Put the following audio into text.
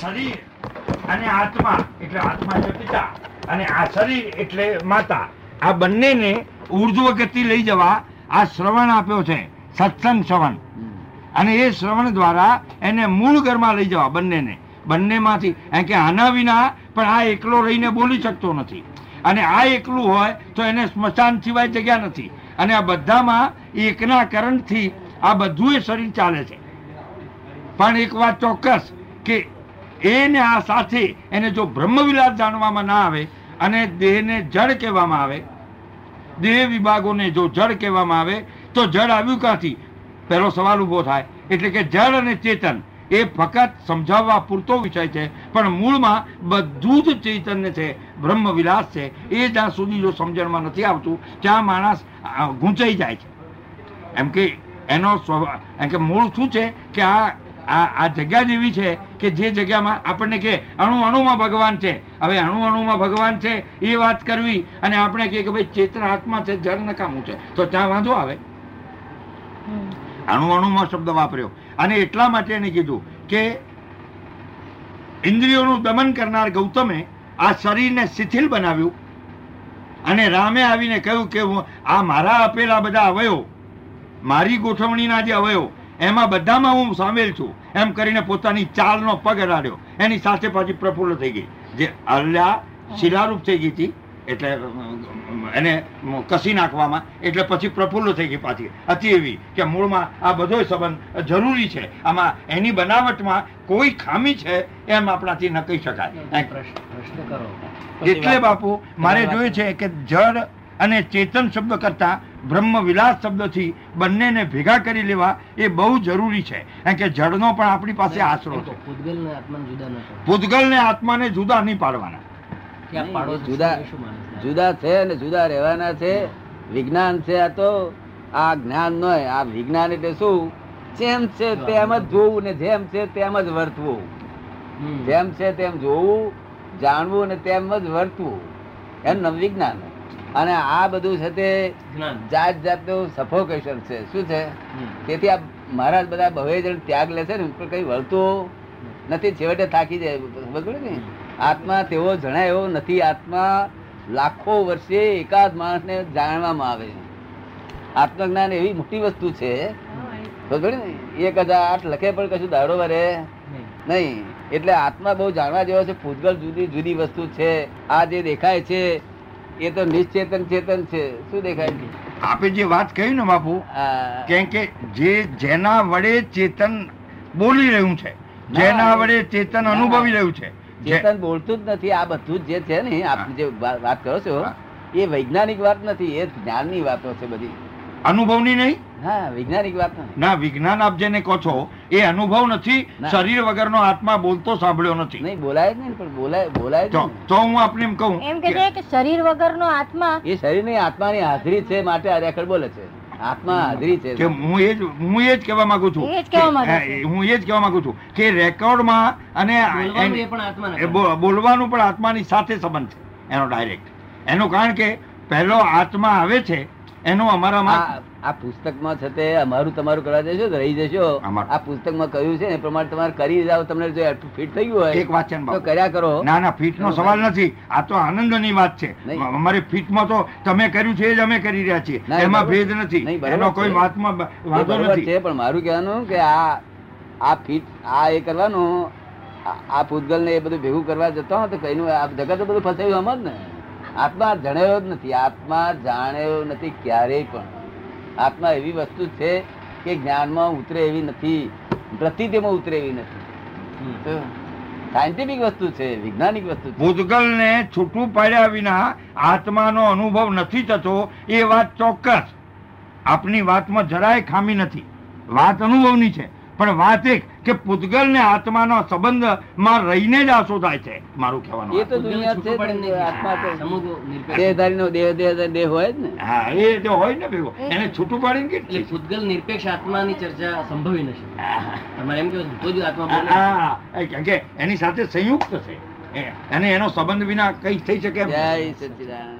શરીર અને આત્મા, એટલે આત્મા એટલે પિતા અને આ શરીર એટલે માતા. આ બંનેને ઉર્ધ્વ ગતિ લઈ જવા આ શ્રવણ આપ્યો છે, સત્સંગ શ્રવણ. અને એ શ્રવણ દ્વારા એને મૂળ ઘરમાં લઈ જવા બંનેને. બંનેમાંથી, એમ કે આના વિના પણ આ એકલો રહીને બોલી શકતો નથી. અને આ એકલું હોય તો એને સ્મશાન સિવાય જગ્યા નથી. અને આ બધામાં એકના કરણથી આ બધું એ શરીર ચાલે છે. પણ એક વાત ચોક્કસ કે એને આ સાથે એને જો બ્રહ્મવિલાસ જાણવામાં ના આવે અને દેહને જડ કહેવામાં આવે, દેહ વિભાગોને જો જળ કહેવામાં આવે, તો જળ આવ્યું ક્યાંથી? પહેલો સવાલ ઊભો થાય. એટલે કે જળ અને ચેતન એ ફક્ત સમજાવવા પૂરતો વિષય છે, પણ મૂળમાં બધું જ ચૈતન્ય છે બ્રહ્મ વિલાસ છે. એ જ્યાં સુધી જો સમજણમાં નથી આવતું, ત્યાં માણસ ગૂંચાઈ જાય છે. એમ કે એનો સ્વભાવ, એમ કે મૂળ શું છે? કે આ આ આ જગ્યા જ એવી છે કે જે જગ્યામાં આપણને કે અણુ અણુમાં ભગવાન છે. હવે અણુ અણુમાં ભગવાન છે એ વાત કરવી અને આપણે કહીએ કે ભાઈ ચેતન આત્મા છે, જળ નકામું છે. તો ત્યાં વાંધો આવે. અણુ અણુમાં શબ્દ વાપર્યો. અને એટલા માટે એને કીધું કે ઇન્દ્રિયોનું દમન કરનાર ગૌતમે આ શરીરને શિથિલ બનાવ્યું. અને રામે આવીને કહ્યું કે આ મારા આપેલા બધા અવયવ, મારી ગોઠવણીના જે અવયવ એમાં બધામાં હું સામેલ છું. એમ કરીને પોતાની ચાલનો પગ અડાડ્યો એની સાથે પાછી પ્રફુલ્લ થઈ ગઈ. જે અલ્યા શિલારૂપ થઈ ગઈ હતી. એટલે એને કસી નાખવામાં. એટલે પછી પ્રફુલ્લ થઈ ગઈ પાછી. હતી એવી કે મૂળમાં આ બધો સંબંધ જરૂરી છે. આમાં એની બનાવટમાં કોઈ ખામી છે એમ આપણાથી ન કહી શકાય. એટલે બાપુ મારે જોયું છે કે જળ અને ચેતન શબ્દ કરતા બ્રહ્મ વિલાસ શબ્દથી બંનેને ભેગા કરી લેવા એ બહુ જરૂરી છે. કારણ કે જળનો પણ આપણી પાસે આશરો છે. પૂતગલ ને આત્માને જુદા ન ને નહીં પાડવાના. કે આ પાડો છો, જુદા? જુદા છે અને જુદા રહેવાના છે. વિજ્ઞાન છે આ તો. આ જ્ઞાન નો આ વિજ્ઞાન એટલે શું? જેમ છે તેમ જ જોવું ને જેમ છે તેમ જ વર્તવું. જેમ છે તેમ જોવું જાણવું ને તેમ જ વર્તવું. એમ વિજ્ઞાન. અને આ બધું છે તે જાત જાતનું સફોકેશન છે. શું છે? તેથી આ મહારાજ બધા બહુ જણ ત્યાગ લે છે ને પણ કઈ વળતું નથી. છેવટે થાકી જાય. ખબર ને? આત્મા તેવો જણાય એવો નથી. આત્મા લાખો વર્ષે એકાદ માણસને જાણવામાં આવે છે. આત્મજ્ઞાન એવી મોટી વસ્તુ છે. ખબર ને? એક હજાર આઠ લખે પણ કશું દાડો વરે નહીં. એટલે આત્મા બહુ જાણવા જેવો છે. પૂતગલ જુદી જુદી વસ્તુ છે. આ જે દેખાય છે એ તો નિશ્ચેતન ચેતન છે. શું દેખાય છે? આપે જે વાત કહી ને બાપુ કેમ કે જે જેના વડે ચેતન બોલી રહ્યું છે જેના વડે ચેતન અનુભવી રહ્યું છે ચેતન બોલતું જ નથી આ બધું જ જે છે ને આપ જે વાત કરો છો એ વૈજ્ઞાનિક વાત નથી એ જ્ઞાનની વાતો છે બધી. અનુભવની નહીં? હા વૈજ્ઞાનિક વાત ના વિજ્ઞાન આપ જેને કહો છો એ અનુભવ નથી. શરીર વગરનો આત્મા બોલતો સાંભળ્યો નથી. નહીં બોલાય જ નહીં પણ બોલાય બોલાય તો તો હું આપને એમ કહું એમ કે છે કે શરીર વગરનો આત્મા એ શરીરની આત્માની હાજરી છે માટે આ રેખડ બોલે છે. આત્મા હાજરી છે. કે હું એ જ હું એ જ કહેવા માંગુ છું એ જ કહેવા કે, માંગે હા, હું એ જ કહેવા માંગુ છું કે રેકોર્ડમાં અને બોલવાનું પણ આત્માની સાથે સંબંધ છે એનો ડાયરેક્ટ એનું કારણ કે પહેલો આત્મા આવે છે એનો અમારામાં આ પુસ્તકમાં છે તે અમારું તમારું કરવા જશો તો રહી જશો. આ પુસ્તકમાં કહ્યું છે ને એ પ્રમાણે તમારે કરી જાવ તમને જો ફિટ થઈ ગયું એક વાંચન તો કર્યા કરો ના ના ફિટ નો સવાલ નથી આ તો આનંદની વાત છે. અમારે ફીટમાં તો તમે કર્યું છે જ અમે કરી રહ્યા છીએ એમાં. ભેદ નથી એનો કોઈ. વાતમાં વાંધો નથી છે પણ મારું કહેવાનું કે આ આ ફીટ આ એ કરવાનું આ- પૂતગલ ને એ બધું ભેગું કરવા જતો હોય તો કઈનું આ જગત બધું ફસાયું આમ જ ને આત્મા જણાયો જ નથી આત્મા જાણ્યો નથી ક્યારેય પણ. આત્મા એવી વસ્તુ છે કે જ્ઞાનમાં ઉતરે એવી નથી પ્રતિતિમાં ઉતરે એવી નથી. સાયન્ટિફિક વસ્તુ છે વૈજ્ઞાનિક વસ્તુ છે. ભૂતગલને છૂટું પાડ્યા વિના આત્માનો અનુભવ નથી થતો એ વાત ચોક્કસ. આપની વાતમાં જરાય ખામી નથી. વાત અનુભવની છે. પણ વાત એક કે પૂતગલ ને આત્માનો સંબંધમાં રહીને જ આસો થાય છે. મારું કહેવાનું એ તો દુનિયા છે આત્મા તો. દેહધારીનો દેહ દેહ દેહ હોય જ ને. હા એ તો હોય ને ભેગો. એને છૂટું પાડીને કેટલી? પૂતગલ નિરપેક્ષ આત્માની ચર્ચા સંભવી નથી તમારે એમ કેવું તો જ આત્મા બોલે. હા, કેમ કે એની સાથે સંયુક્ત છે. અને એનો સંબંધ વિના કઈ થઈ શકે જય નથી. સચિદાનંદ.